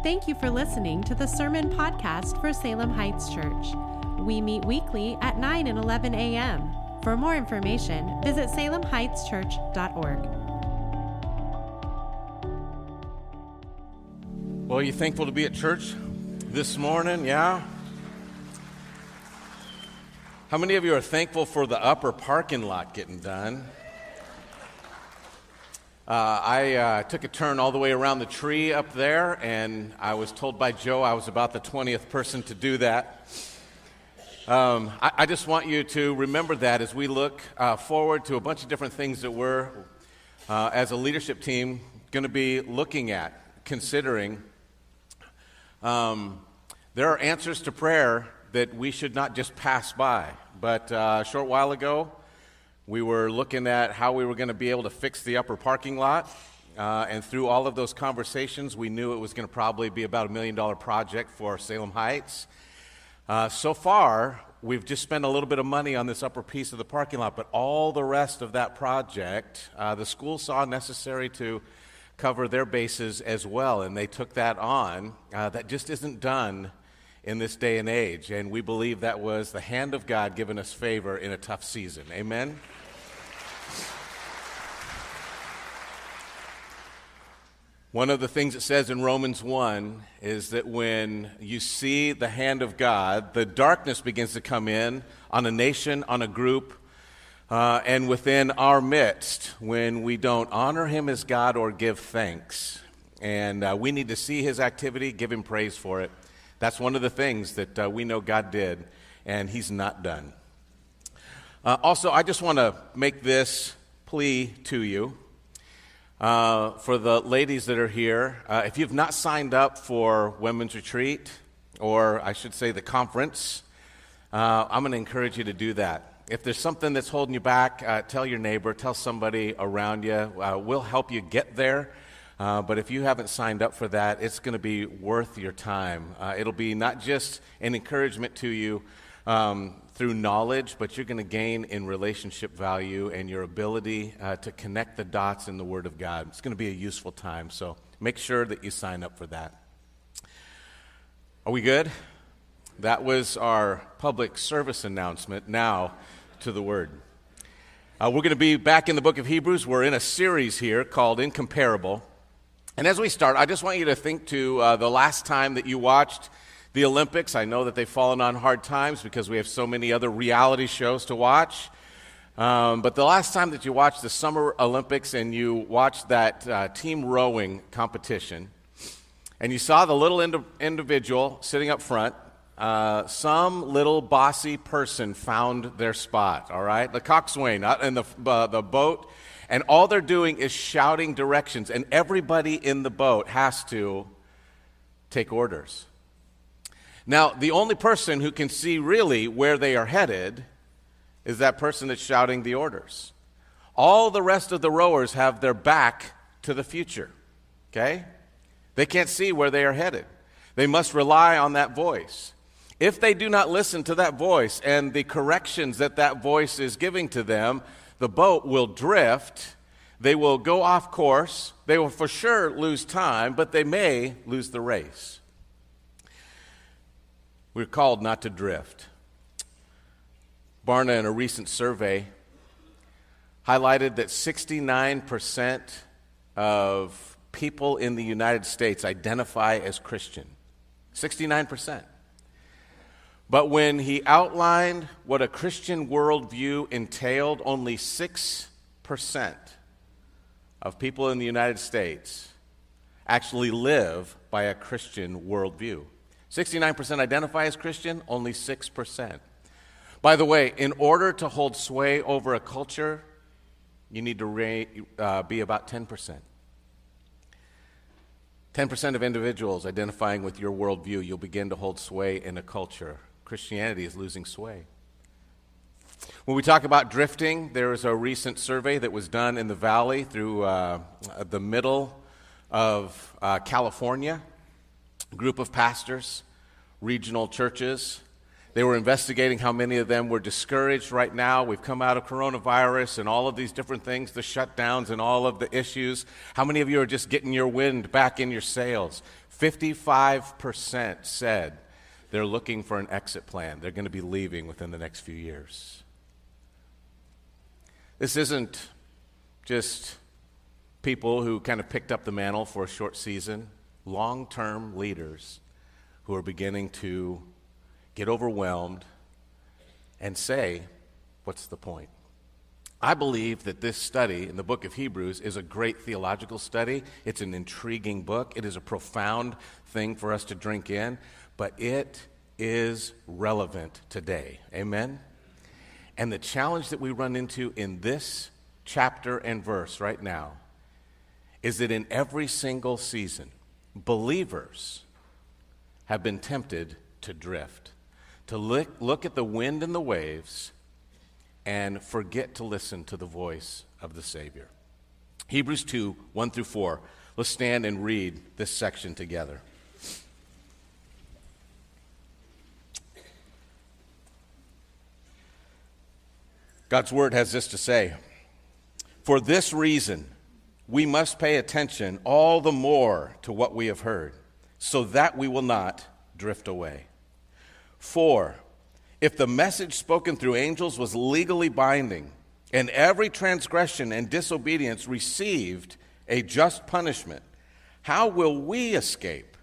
Thank you for listening to the Sermon Podcast for Salem Heights Church. We meet weekly at 9 and 11 a.m. For more information, visit salemheightschurch.org. Well, you thankful to be at church this morning? Yeah? How many of you are thankful for the upper parking lot getting done? Uh, I uh, took a turn all the way around the tree up there, and I was told by Joe I was about the 20th person to do that. Um, I, I, just want you to remember that as we look uh, forward to a bunch of different things that we're, uh, as a leadership team, going to be looking at, considering. Um, there are answers to prayer that we should not just pass by. But uh, a short while ago, we were looking at how we were going to be able to fix the upper parking lot. Uh, and through all of those conversations, we knew it was going to probably be about a million dollar project for Salem Heights. Uh, so far, we've just spent a little bit of money on this upper piece of the parking lot, but all the rest of that project, uh, the school saw necessary to cover their bases as well, and they took that on. Uh, that just isn't done in this day and age, and we believe that was the hand of God giving us favor in a tough season. Amen? One of the things it says in Romans 1 is that when you see the hand of God, the darkness begins to come in on a nation, on a group, uh, and within our midst when we don't honor Him as God or give thanks. And uh, we need to see His activity, give Him praise for it. That's one of the things that uh, we know God did, and He's not done. Uh, also, I just want to make this plea to you. Uh, for the ladies that are here, uh, if you've not signed up for Women's Retreat, or I should say the conference, uh, I'm going to encourage you to do that. If there's something that's holding you back, uh, tell your neighbor, tell somebody around you. Uh, we'll help you get there. Uh, but if you haven't signed up for that, it's going to be worth your time. it'll be not just an encouragement to you, um, through knowledge, but you're going to gain in relationship value and your ability uh, to connect the dots in the Word of God. It's going to be a useful time, so make sure that you sign up for that. Are we good? That was our public service announcement. Now to the Word. Uh, we're going to be back in the book of Hebrews. We're in a series here called Incomparable. And as we start, I just want you to think to uh, the last time that you watched the Olympics. I know that they've fallen on hard times because we have so many other reality shows to watch. Um, but the last time that you watched the Summer Olympics and you watched that uh, team rowing competition, and you saw the little ind- individual sitting up front, uh, some little bossy person found their spot, all right? The coxswain in the, uh, the boat, and all they're doing is shouting directions, and everybody in the boat has to take orders. Now, the only person who can see really where they are headed is that person that's shouting the orders. All the rest of the rowers have their back to the future, okay? They can't see where they are headed. They must rely on that voice. If they do not listen to that voice and the corrections that that voice is giving to them, the boat will drift. They will go off course. They will for sure lose time, but they may lose the race. We're called not to drift. Barna, in a recent survey, highlighted that 69% of people in the United States identify as Christian. 69%. But when he outlined what a Christian worldview entailed, only 6% of people in the United States actually live by a Christian worldview. 69% identify as Christian, only 6%. By the way, in order to hold sway over a culture, you need to rate, uh, be about 10%. 10% of individuals identifying with your worldview, you'll begin to hold sway in a culture. Christianity is losing sway. When we talk about drifting, there is a recent survey that was done in the valley through uh, the middle of uh, California group of pastors, regional churches. They were investigating how many of them were discouraged right now. We've come out of coronavirus and all of these different things, the shutdowns and all of the issues. How many of you are just getting your wind back in your sails? 55% said they're looking for an exit plan. They're going to be leaving within the next few years. This isn't just people who kind of picked up the mantle for a short season, long term leaders who are beginning to get overwhelmed and say, What's the point? I believe that this study in the book of Hebrews is a great theological study. It's an intriguing book. It is a profound thing for us to drink in, but it is relevant today. Amen? And the challenge that we run into in this chapter and verse right now is that in every single season, believers have been tempted to drift, to look, look at the wind and the waves and forget to listen to the voice of the Savior. Hebrews 2 1 through 4. Let's stand and read this section together. God's word has this to say For this reason, we must pay attention all the more to what we have heard, so that we will not drift away. For if the message spoken through angels was legally binding, and every transgression and disobedience received a just punishment, how will we escape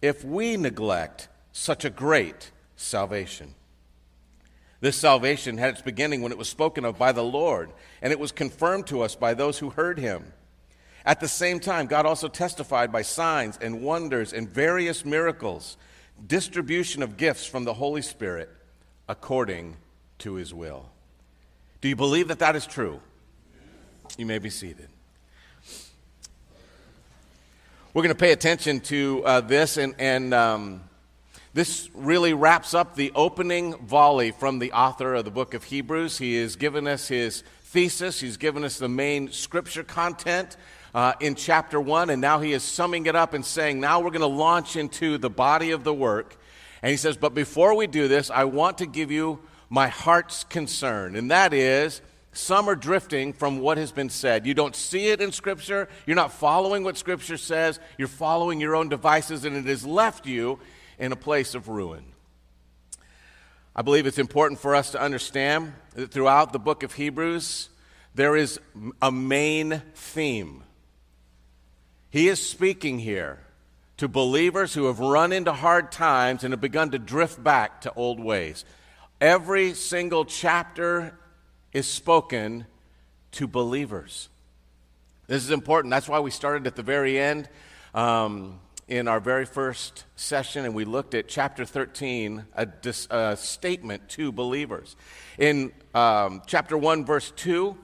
if we neglect such a great salvation? This salvation had its beginning when it was spoken of by the Lord, and it was confirmed to us by those who heard him. At the same time, God also testified by signs and wonders and various miracles, distribution of gifts from the Holy Spirit according to his will. Do you believe that that is true? You may be seated. We're going to pay attention to uh, this, and, and um, this really wraps up the opening volley from the author of the book of Hebrews. He has given us his thesis, he's given us the main scripture content. Uh, in chapter one, and now he is summing it up and saying, Now we're going to launch into the body of the work and he says, But before we do this, I want to give you my heart's concern. And that is, some are drifting from what has been said. You don't see it in Scripture. You're not following what Scripture says. You're following your own devices, and it has left you in a place of ruin. I believe it's important for us to understand that throughout the book of Hebrews, there is a main theme. He is speaking here to believers who have run into hard times and have begun to drift back to old ways. Every single chapter is spoken to believers. This is important. That's why we started at the very end um, in our very first session, and we looked at chapter 13, a, dis, a statement to believers. In um, chapter 1, verse 2,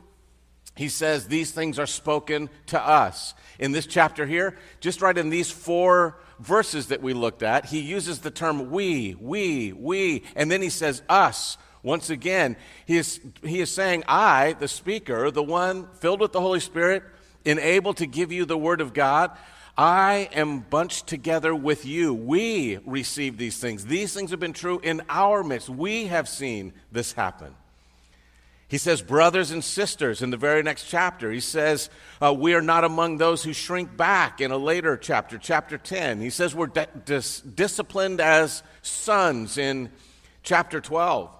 he says these things are spoken to us. In this chapter here, just right in these four verses that we looked at, he uses the term we, we, we, and then he says us. Once again, he is, he is saying, I, the speaker, the one filled with the Holy Spirit, enabled to give you the Word of God, I am bunched together with you. We receive these things. These things have been true in our midst. We have seen this happen. He says, brothers and sisters in the very next chapter. He says, uh, we are not among those who shrink back in a later chapter, chapter 10. He says, we're di- dis- disciplined as sons in chapter 12.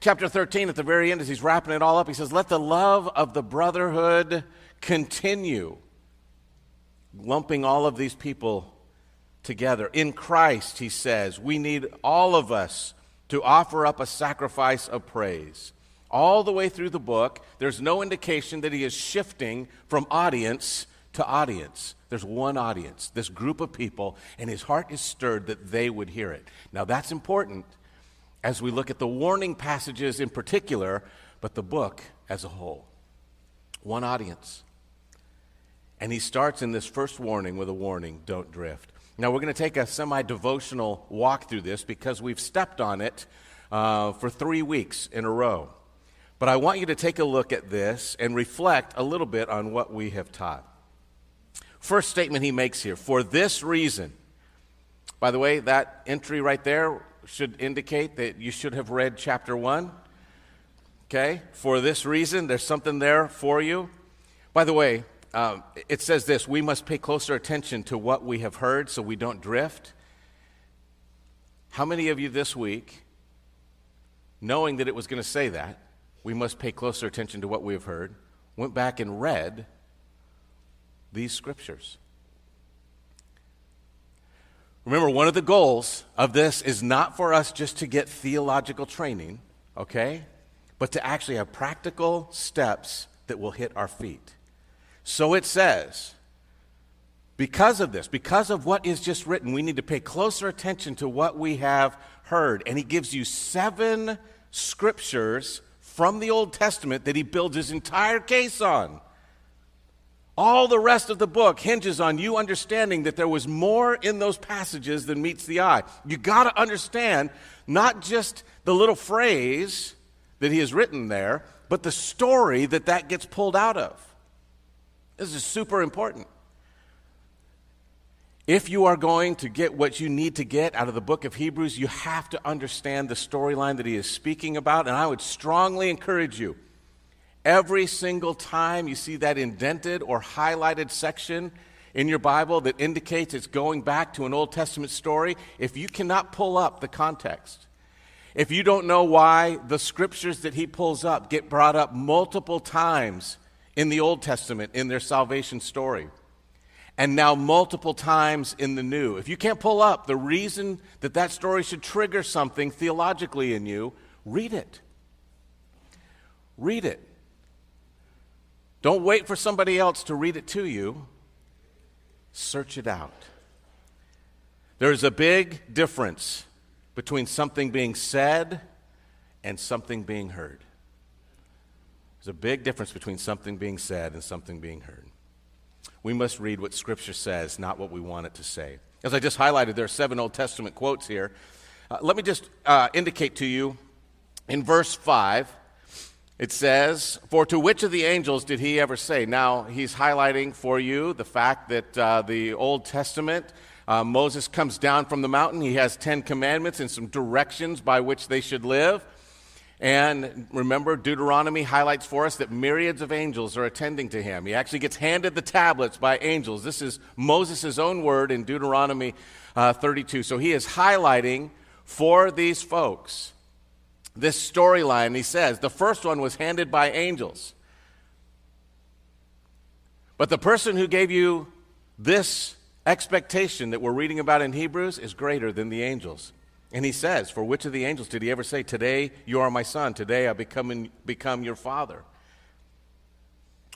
Chapter 13, at the very end, as he's wrapping it all up, he says, let the love of the brotherhood continue. Lumping all of these people together. In Christ, he says, we need all of us to offer up a sacrifice of praise all the way through the book, there's no indication that he is shifting from audience to audience. There's one audience, this group of people, and his heart is stirred that they would hear it. Now, that's important as we look at the warning passages in particular, but the book as a whole. One audience. And he starts in this first warning with a warning don't drift. Now, we're going to take a semi devotional walk through this because we've stepped on it uh, for three weeks in a row. But I want you to take a look at this and reflect a little bit on what we have taught. First statement he makes here for this reason. By the way, that entry right there should indicate that you should have read chapter 1. Okay? For this reason, there's something there for you. By the way, um, it says this we must pay closer attention to what we have heard so we don't drift. How many of you this week, knowing that it was going to say that, we must pay closer attention to what we have heard, went back and read these scriptures? Remember, one of the goals of this is not for us just to get theological training, okay? But to actually have practical steps that will hit our feet. So it says, because of this, because of what is just written, we need to pay closer attention to what we have heard. And he gives you seven scriptures from the Old Testament that he builds his entire case on. All the rest of the book hinges on you understanding that there was more in those passages than meets the eye. You got to understand not just the little phrase that he has written there, but the story that that gets pulled out of. This is super important. If you are going to get what you need to get out of the book of Hebrews, you have to understand the storyline that he is speaking about. And I would strongly encourage you every single time you see that indented or highlighted section in your Bible that indicates it's going back to an Old Testament story, if you cannot pull up the context, if you don't know why the scriptures that he pulls up get brought up multiple times in the Old Testament in their salvation story, and now multiple times in the new. If you can't pull up the reason that that story should trigger something theologically in you, read it. Read it. Don't wait for somebody else to read it to you. Search it out. There's a big difference between something being said and something being heard. There's a big difference between something being said and something being heard. We must read what Scripture says, not what we want it to say. As I just highlighted, there are seven Old Testament quotes here. Uh, let me just uh, indicate to you in verse 5, it says, For to which of the angels did he ever say? Now, he's highlighting for you the fact that uh, the Old Testament, uh, Moses comes down from the mountain. He has Ten Commandments and some directions by which they should live. And remember, Deuteronomy highlights for us that myriads of angels are attending to him. He actually gets handed the tablets by angels. This is Moses' own word in Deuteronomy uh, 32. So he is highlighting for these folks this storyline. He says the first one was handed by angels. But the person who gave you this expectation that we're reading about in Hebrews is greater than the angels. And he says, For which of the angels did he ever say, Today you are my son, today I become, become your father?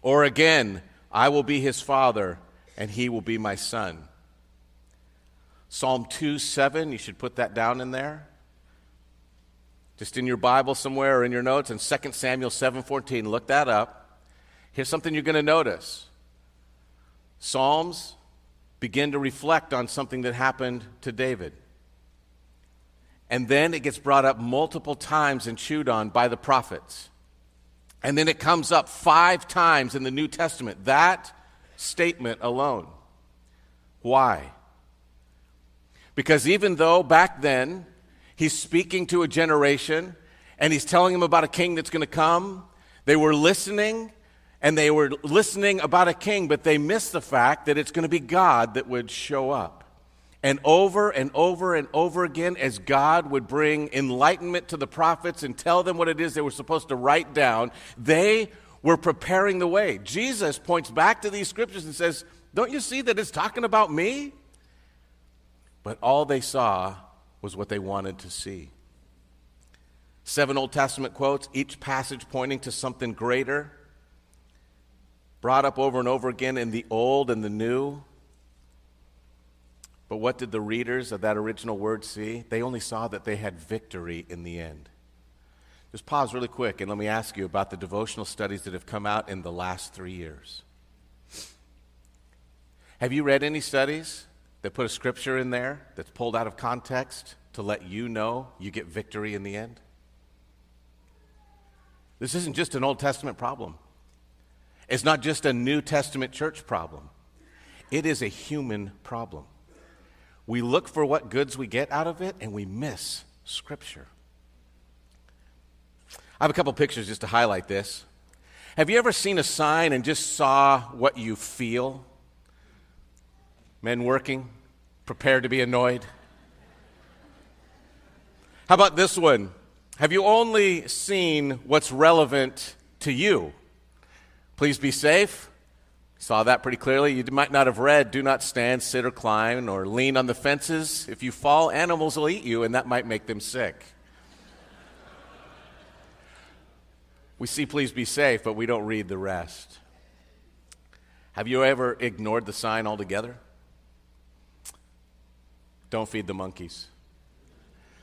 Or again, I will be his father, and he will be my son. Psalm 2 7, you should put that down in there. Just in your Bible somewhere or in your notes, and 2 Samuel 7:14, look that up. Here's something you're going to notice. Psalms begin to reflect on something that happened to David. And then it gets brought up multiple times and chewed on by the prophets. And then it comes up five times in the New Testament. That statement alone. Why? Because even though back then he's speaking to a generation and he's telling them about a king that's going to come, they were listening and they were listening about a king, but they missed the fact that it's going to be God that would show up. And over and over and over again, as God would bring enlightenment to the prophets and tell them what it is they were supposed to write down, they were preparing the way. Jesus points back to these scriptures and says, Don't you see that it's talking about me? But all they saw was what they wanted to see. Seven Old Testament quotes, each passage pointing to something greater, brought up over and over again in the Old and the New. But what did the readers of that original word see? They only saw that they had victory in the end. Just pause really quick and let me ask you about the devotional studies that have come out in the last three years. Have you read any studies that put a scripture in there that's pulled out of context to let you know you get victory in the end? This isn't just an Old Testament problem. It's not just a New Testament church problem. It is a human problem. We look for what goods we get out of it, and we miss Scripture. I have a couple pictures just to highlight this. Have you ever seen a sign and just saw what you feel? Men working, prepared to be annoyed. How about this one? Have you only seen what's relevant to you? Please be safe. Saw that pretty clearly. You might not have read, do not stand, sit, or climb, or lean on the fences. If you fall, animals will eat you, and that might make them sick. we see, please be safe, but we don't read the rest. Have you ever ignored the sign altogether? Don't feed the monkeys.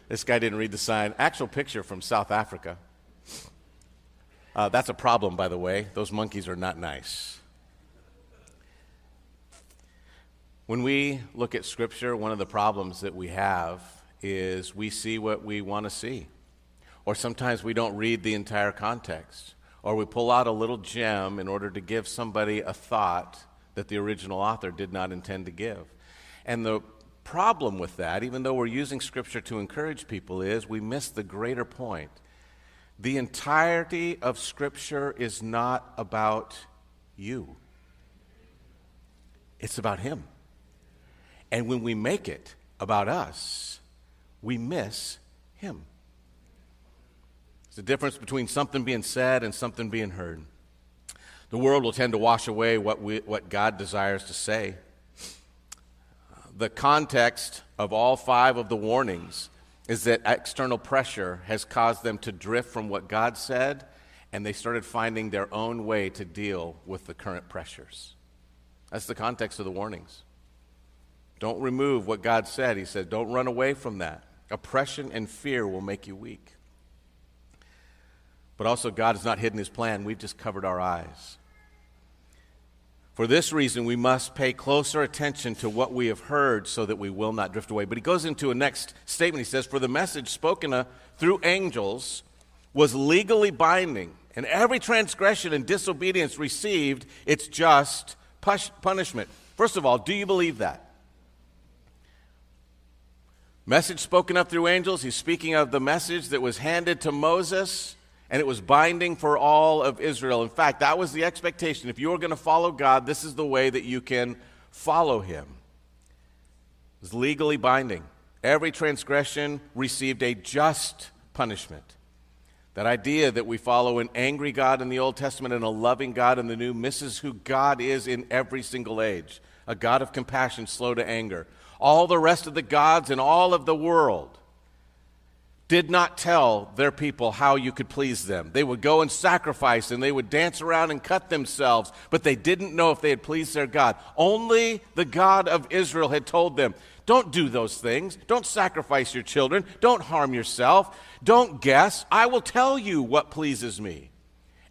This guy didn't read the sign. Actual picture from South Africa. Uh, that's a problem, by the way. Those monkeys are not nice. When we look at Scripture, one of the problems that we have is we see what we want to see. Or sometimes we don't read the entire context. Or we pull out a little gem in order to give somebody a thought that the original author did not intend to give. And the problem with that, even though we're using Scripture to encourage people, is we miss the greater point. The entirety of Scripture is not about you, it's about Him. And when we make it about us, we miss Him. There's a difference between something being said and something being heard. The world will tend to wash away what, we, what God desires to say the context of all five of the warnings is that external pressure has caused them to drift from what God said, and they started finding their own way to deal with the current pressures. That's the context of the warnings. Don't remove what God said. He said, don't run away from that. Oppression and fear will make you weak. But also, God has not hidden his plan. We've just covered our eyes. For this reason, we must pay closer attention to what we have heard so that we will not drift away. But he goes into a next statement. He says, For the message spoken uh, through angels was legally binding, and every transgression and disobedience received its just punishment. First of all, do you believe that? Message spoken up through angels, he's speaking of the message that was handed to Moses and it was binding for all of Israel. In fact, that was the expectation. If you are going to follow God, this is the way that you can follow Him. It was legally binding. Every transgression received a just punishment. That idea that we follow an angry God in the Old Testament and a loving God in the New misses who God is in every single age a God of compassion, slow to anger. All the rest of the gods in all of the world did not tell their people how you could please them. They would go and sacrifice and they would dance around and cut themselves, but they didn't know if they had pleased their God. Only the God of Israel had told them, don't do those things. Don't sacrifice your children. Don't harm yourself. Don't guess. I will tell you what pleases me.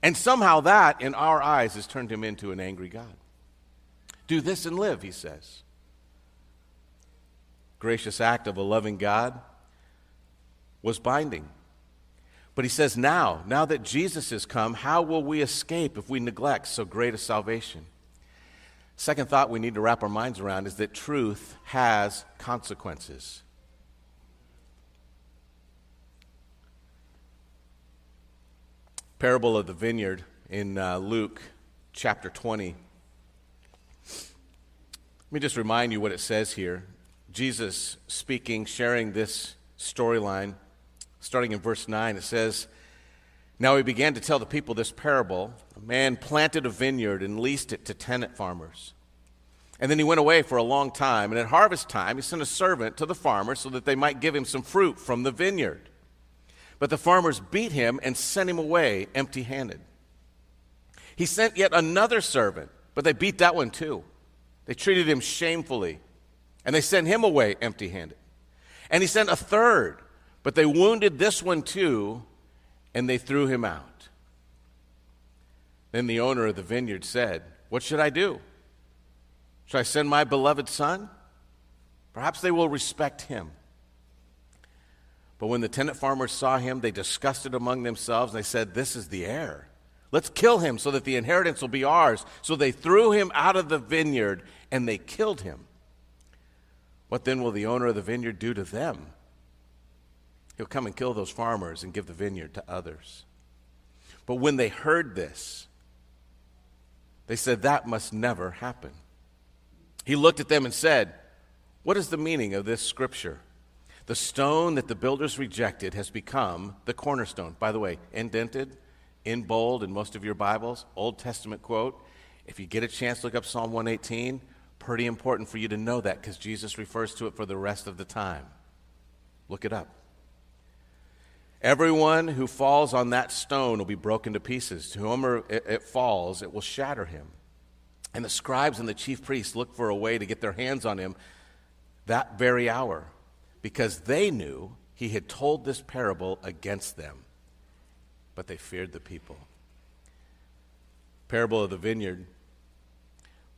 And somehow that, in our eyes, has turned him into an angry God. Do this and live, he says. Gracious act of a loving God was binding. But he says, now, now that Jesus has come, how will we escape if we neglect so great a salvation? Second thought we need to wrap our minds around is that truth has consequences. Parable of the vineyard in uh, Luke chapter 20. Let me just remind you what it says here. Jesus speaking, sharing this storyline starting in verse 9, it says, Now he began to tell the people this parable. A man planted a vineyard and leased it to tenant farmers. And then he went away for a long time. And at harvest time, he sent a servant to the farmers so that they might give him some fruit from the vineyard. But the farmers beat him and sent him away empty handed. He sent yet another servant, but they beat that one too. They treated him shamefully, and they sent him away empty handed. And he sent a third. But they wounded this one too, and they threw him out. Then the owner of the vineyard said, What should I do? Should I send my beloved son? Perhaps they will respect him. But when the tenant farmers saw him, they discussed it among themselves. And they said, This is the heir. Let's kill him so that the inheritance will be ours. So they threw him out of the vineyard and they killed him. What then will the owner of the vineyard do to them? He'll come and kill those farmers and give the vineyard to others. But when they heard this, They said, That must never happen. He looked at them and said, What is the meaning of this scripture? The stone that the builders rejected has become the cornerstone. By the way, indented in bold in most of your Bibles, Old Testament quote. If you get a chance, look up Psalm 118. Pretty important for you to know that because Jesus refers to it for the rest of the time. Look it up. Everyone who falls on that stone will be broken to pieces. To whomever it, falls, it will shatter him. And the scribes and the chief priests looked for a way to get their hands on him that very hour because they knew he had told this parable against them. But they feared the people. Parable of the vineyard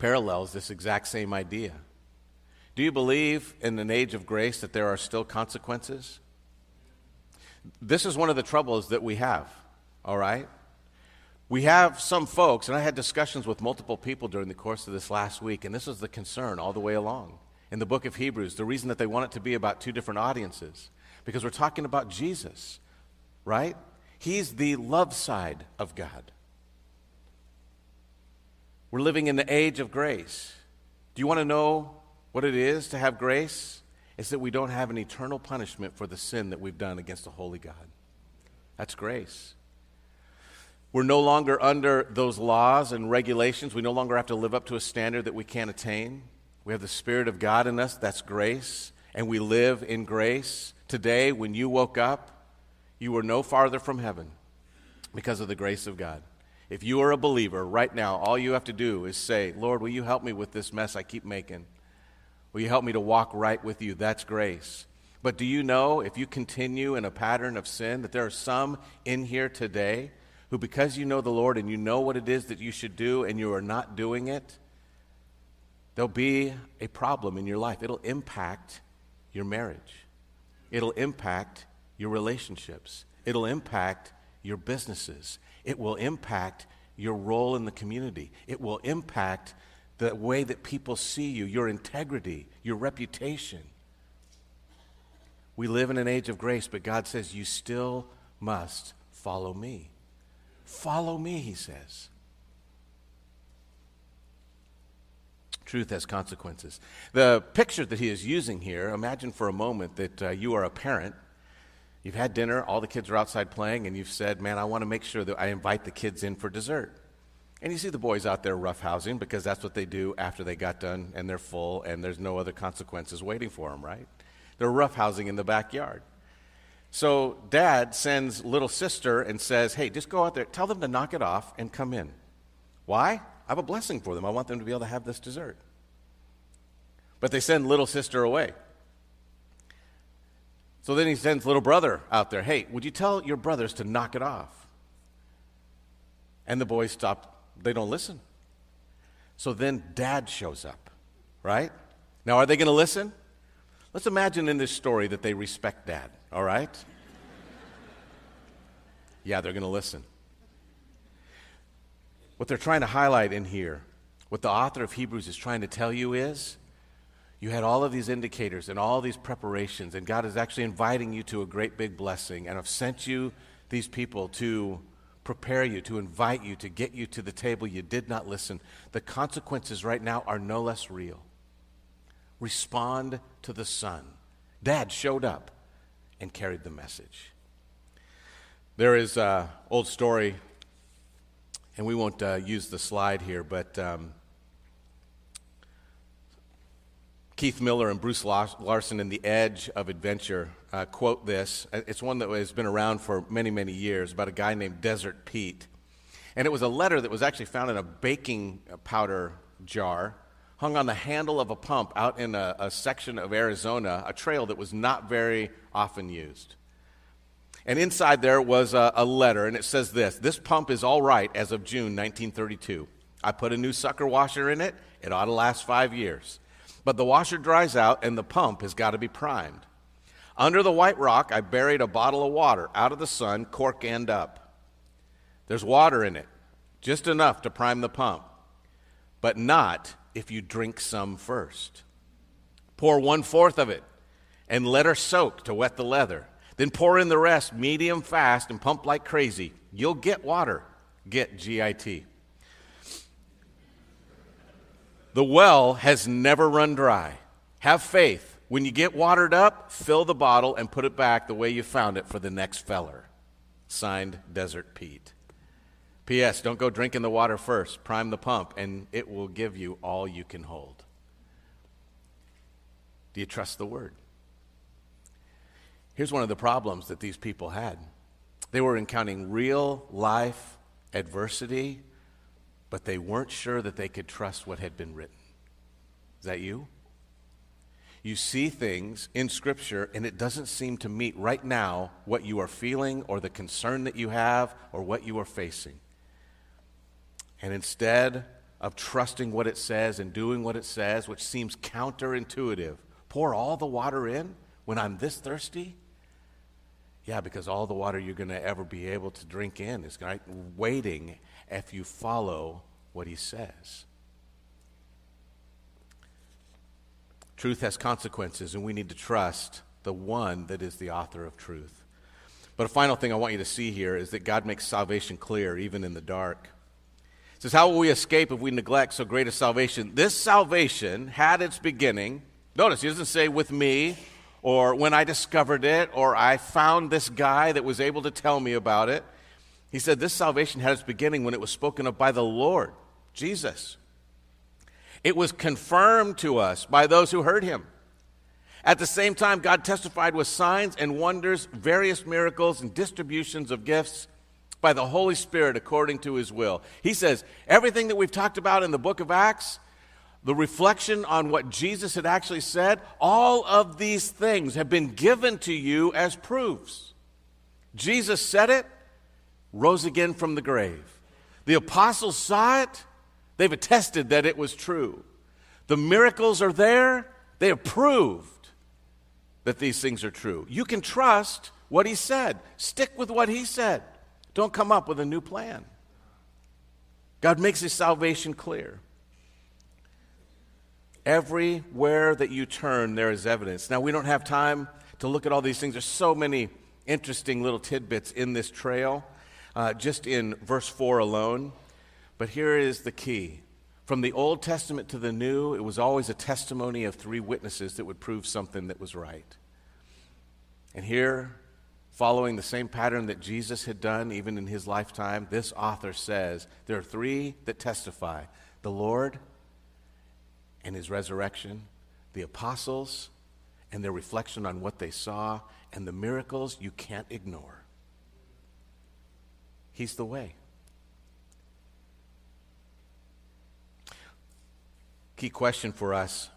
parallels this exact same idea. Do you believe in an age of grace that there are still consequences? This is one of the troubles that we have, all right? We have some folks, and I had discussions with multiple people during the course of this last week, and this was the concern all the way along. In the book of Hebrews, the reason that they want it to be about two different audiences, because we're talking about Jesus, right? He's the love side of God. We're living in the age of grace. Do you want to know what it is to have grace? It's that we don't have an eternal punishment for the sin that we've done against a holy God. That's grace. We're no longer under those laws and regulations. We no longer have to live up to a standard that we can't attain. We have the Spirit of God in us. That's grace. And we live in grace. Today, when you woke up, you were no farther from heaven because of the grace of God. If you are a believer right now, all you have to do is say, Lord, will you help me with this mess I keep making? Will you help me to walk right with you? That's grace. But do you know if you continue in a pattern of sin that there are some in here today who, because you know the Lord and you know what it is that you should do and you are not doing it, there'll be a problem in your life. It'll impact your marriage, it'll impact your relationships, it'll impact your businesses, it will impact your role in the community, it will impact the way that people see you, your integrity, your reputation. We live in an age of grace, but God says you still must follow me. Follow me, he says. Truth has consequences. The picture that he is using here, imagine for a moment that uh, you are a parent. You've had dinner, all the kids are outside playing, and you've said, Man, I want to make sure that I invite the kids in for dessert. And you see the boys out there roughhousing because that's what they do after they got done and they're full and there's no other consequences waiting for them, right? They're roughhousing in the backyard. So dad sends little sister and says, Hey, just go out there, tell them to knock it off and come in. Why? I have a blessing for them. I want them to be able to have this dessert. But they send little sister away. So then he sends little brother out there. Hey, would you tell your brothers to knock it off? And the boys stop they don't listen. So then dad shows up, right? Now, are they going to listen? Let's imagine in this story that they respect dad, all right? yeah, they're going to listen. What they're trying to highlight in here, what the author of Hebrews is trying to tell you is you had all of these indicators and all these preparations, and God is actually inviting you to a great big blessing, and I've sent you these people to prepare you, to invite you, to get you to the table. You did not listen. The consequences right now are no less real. Respond to the Son. Dad showed up and carried the message. There is an old story, and we won't uh, use the slide here, but um, Keith Miller and Bruce Larson in The Edge of Adventure uh, quote this. It's one that has been around for many, many years about a guy named Desert Pete. And it was a letter that was actually found in a baking powder jar hung on the handle of a pump out in a, a section of Arizona, a trail that was not very often used. And inside there was a, a, letter, and it says this This pump is all right as of June 1932. I put a new sucker washer in it, it ought to last five years. But the washer dries out and the pump has got to be primed. Under the white rock, I buried a bottle of water out of the sun, cork end up. There's water in it, just enough to prime the pump, but not if you drink some first. Pour one fourth of it and let her soak to wet the leather. Then pour in the rest medium fast and pump like crazy. You'll get water. Get GIT. The well has never run dry. Have faith. When you get watered up, fill the bottle and put it back the way you found it for the next feller. Signed, Desert Pete. P.S. Don't go drinking the water first. Prime the pump, and it will give you all you can hold. Do you trust the word? Here's one of the problems that these people had they were encountering real life adversity, but they weren't sure that they could trust what had been written. Is that you? You see things in Scripture, and it doesn't seem to meet right now what you are feeling or the concern that you have or what you are facing. And instead of trusting what it says and doing what it says, which seems counterintuitive, pour all the water in when I'm this thirsty? Yeah, because all the water you're going to ever be able to drink in is right, waiting if you follow what he says. Truth has consequences, and we need to trust the one that is the author of truth. But a final thing I want you to see here is that God makes salvation clear even in the dark. It says, How will we escape if we neglect so great a salvation? This salvation had its beginning. Notice, he doesn't say with me or when I discovered it or I found this guy that was able to tell me about it. He said this salvation had its beginning when it was spoken of by the Lord, Jesus. It was confirmed to us by those who heard him. At the same time, God testified with signs and wonders, various miracles, and distributions of gifts by the Holy Spirit according to his will. He says, everything that we've talked about in the book of Acts, the reflection on what Jesus had actually said, all of these things have been given to you as proofs. Jesus said it, rose again from the grave. The apostles saw it, They've attested that it was true. The miracles are there. They have proved that these things are true. You can trust what he said. Stick with what he said. Don't come up with a new plan. God makes his salvation clear. Everywhere that you turn, there is evidence. Now, we don't have time to look at all these things. There's so many interesting little tidbits in this trail, uh, just in verse 4 alone. But here is the key. From the Old Testament to the New, it was always a testimony of three witnesses that would prove something that was right. And here, following the same pattern that Jesus had done even in his lifetime, this author says there are three that testify the Lord and his resurrection, the apostles and their reflection on what they saw, and the miracles you can't ignore. He's the way. Key question for us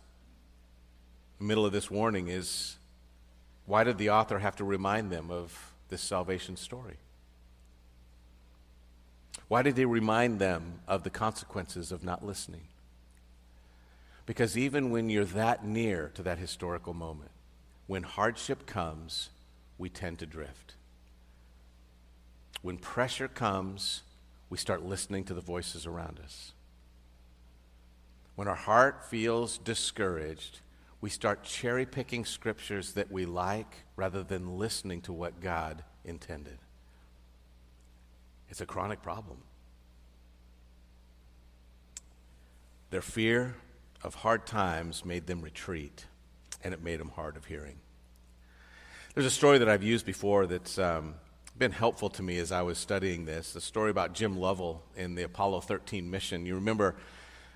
middle of this warning is why did the author have to remind them of this salvation story? Why did he remind them of the consequences of not listening? Because even when you're that near to that historical moment, when hardship comes, we tend to drift. When pressure comes, we start listening to the voices around us. When our heart feels discouraged, we start cherry picking scriptures that we like rather than listening to what God intended. It's a chronic problem. Their fear of hard times made them retreat, and it made them hard of hearing. There's a story that I've used before that's um, been helpful to me as I was studying this. The story about Jim Lovell in the Apollo 13 mission. You remember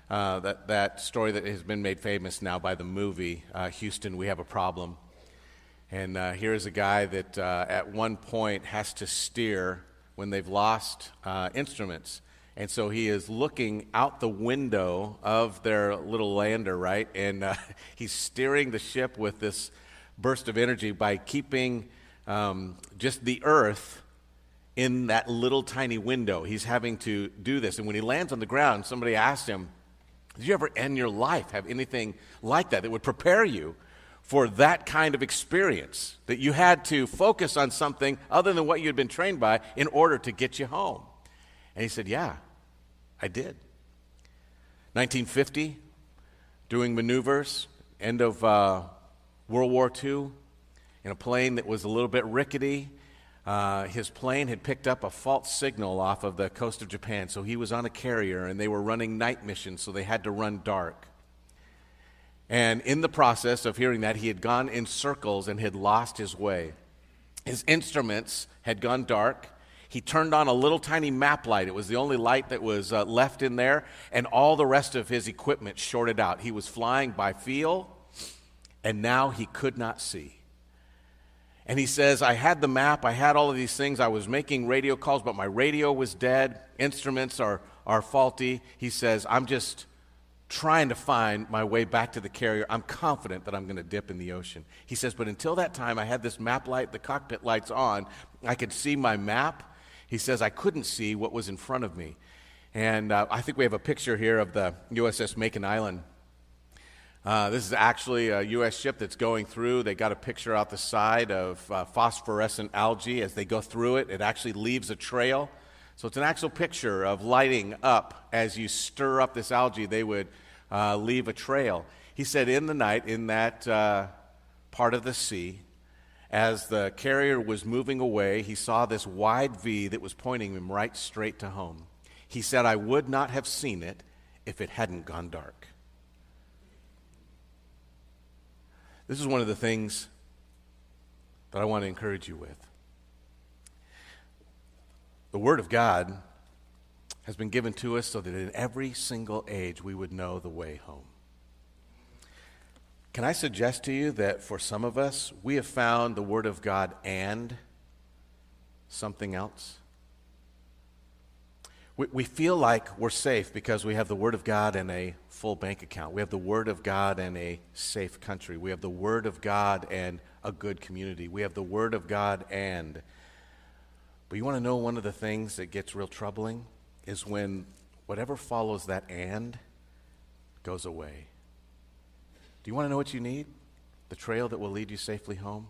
uh, that, that story that has been made famous now by the movie uh, Houston, We Have a Problem. And uh, here is a guy that uh, at one point has to steer when they've lost uh, instruments. And so he is looking out the window of their little lander, right? And uh, he's steering the ship with this burst of energy by keeping um, just the earth in that little tiny window. He's having to do this. And when he lands on the ground, somebody asked him, did you ever in your life have anything like that that would prepare you for that kind of experience? That you had to focus on something other than what you had been trained by in order to get you home? And he said, Yeah, I did. 1950, doing maneuvers, end of uh, World War II, in a plane that was a little bit rickety uh, his plane had picked up a false signal off of the coast of Japan, so he was on a carrier and they were running night missions, so they had to run dark. And in the process of hearing that, he had gone in circles and had lost his way. His instruments had gone dark. He turned on a little tiny map light. It was the only light that was uh, left in there, and all the rest of his equipment shorted out. He was flying by feel, and now he could not see. And he says, I had the map, I had all of these things, I was making radio calls, but my radio was dead, instruments are, are faulty. He says, I'm just trying to find my way back to the carrier. I'm confident that I'm going to dip in the ocean. He says, but until that time, I had this map light, the cockpit lights on. I could see my map. He says, I couldn't see what was in front of me. And uh, I think we have a picture here of the USS Makin Island uh, this is actually a U.S. ship that's going through. They got a picture out the side of uh, phosphorescent algae. As they go through it, it actually leaves a trail. So it's an actual picture of lighting up as you stir up this algae, they would uh, leave a trail. He said, in the night, in that uh, part of the sea, as the carrier was moving away, he saw this wide V that was pointing him right straight to home. He said, I would not have seen it if it hadn't gone dark. This is one of the things that I want to encourage you with. The Word of God has been given to us so that in every single age we would know the way home. Can I suggest to you that for some of us, we have found the Word of God and something else? We, we feel like we're safe because we have the Word of God and a full bank account. We have the Word of God and a safe country. We have the Word of God and a good community. We have the Word of God and. But you want to know one of the things that gets real troubling is when whatever follows that and goes away. Do you want to know what you need? The trail that will lead you safely home?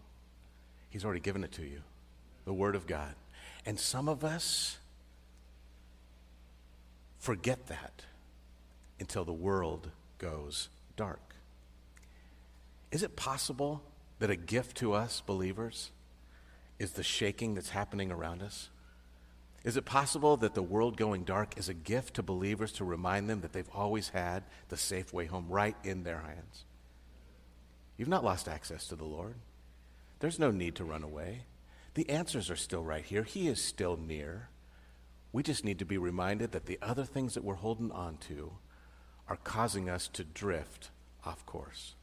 He's already given it to you the Word of God. And some of us forget that until the world goes dark. Is it possible that a gift to us, believers, is the shaking that's happening around us? Is it possible that the world going dark is a gift to believers to remind them that they've always had the safe way home right in their hands? You've not lost access to the Lord. There's no need to run away. The answers are still right here. He is still near. We just need to be reminded that the other things that we're holding on to are causing us to drift off course.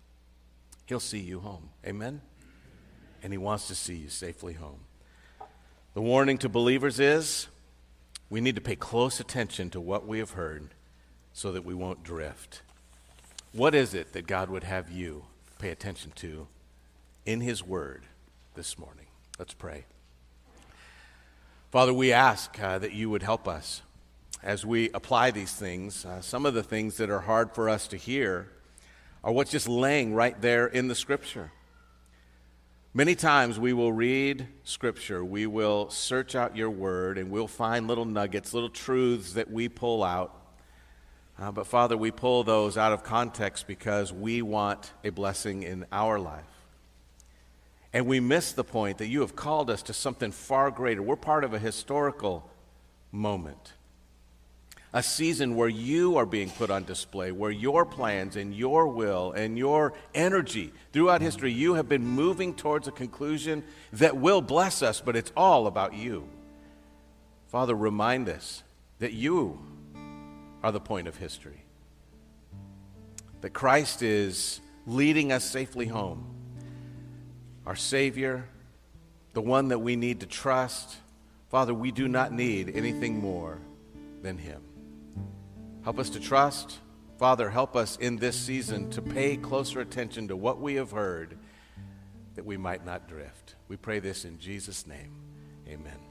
He'll see you home. Amen? And He wants to see you safely home. The warning to believers is we need to pay close attention to what we have heard so that we won't drift. What is it that God would have you pay attention to in His Word this morning? Let's pray. Father, we ask uh, that you would help us as we apply these things. Uh, some of the things that are hard for us to hear are what's just laying right there in the Scripture. Many times we will read Scripture, we will search out your word, and we'll find little nuggets, little truths that we pull out. Uh, but Father, we pull those out of context because we want a blessing in our life. And we miss the point that you have called us to something far greater. We're part of a historical moment, a season where you are being put on display, where your plans and your will and your energy throughout history, you have been moving towards a conclusion that will bless us, but it's all about you. Father, remind us that you are the point of history, that Christ is leading us safely home our Savior, the one that we need to trust. Father, we do not need anything more than Him. Help us to trust. Father, help us in this season to pay closer attention to what we have heard that we might not drift. We pray this in Jesus' name. Amen.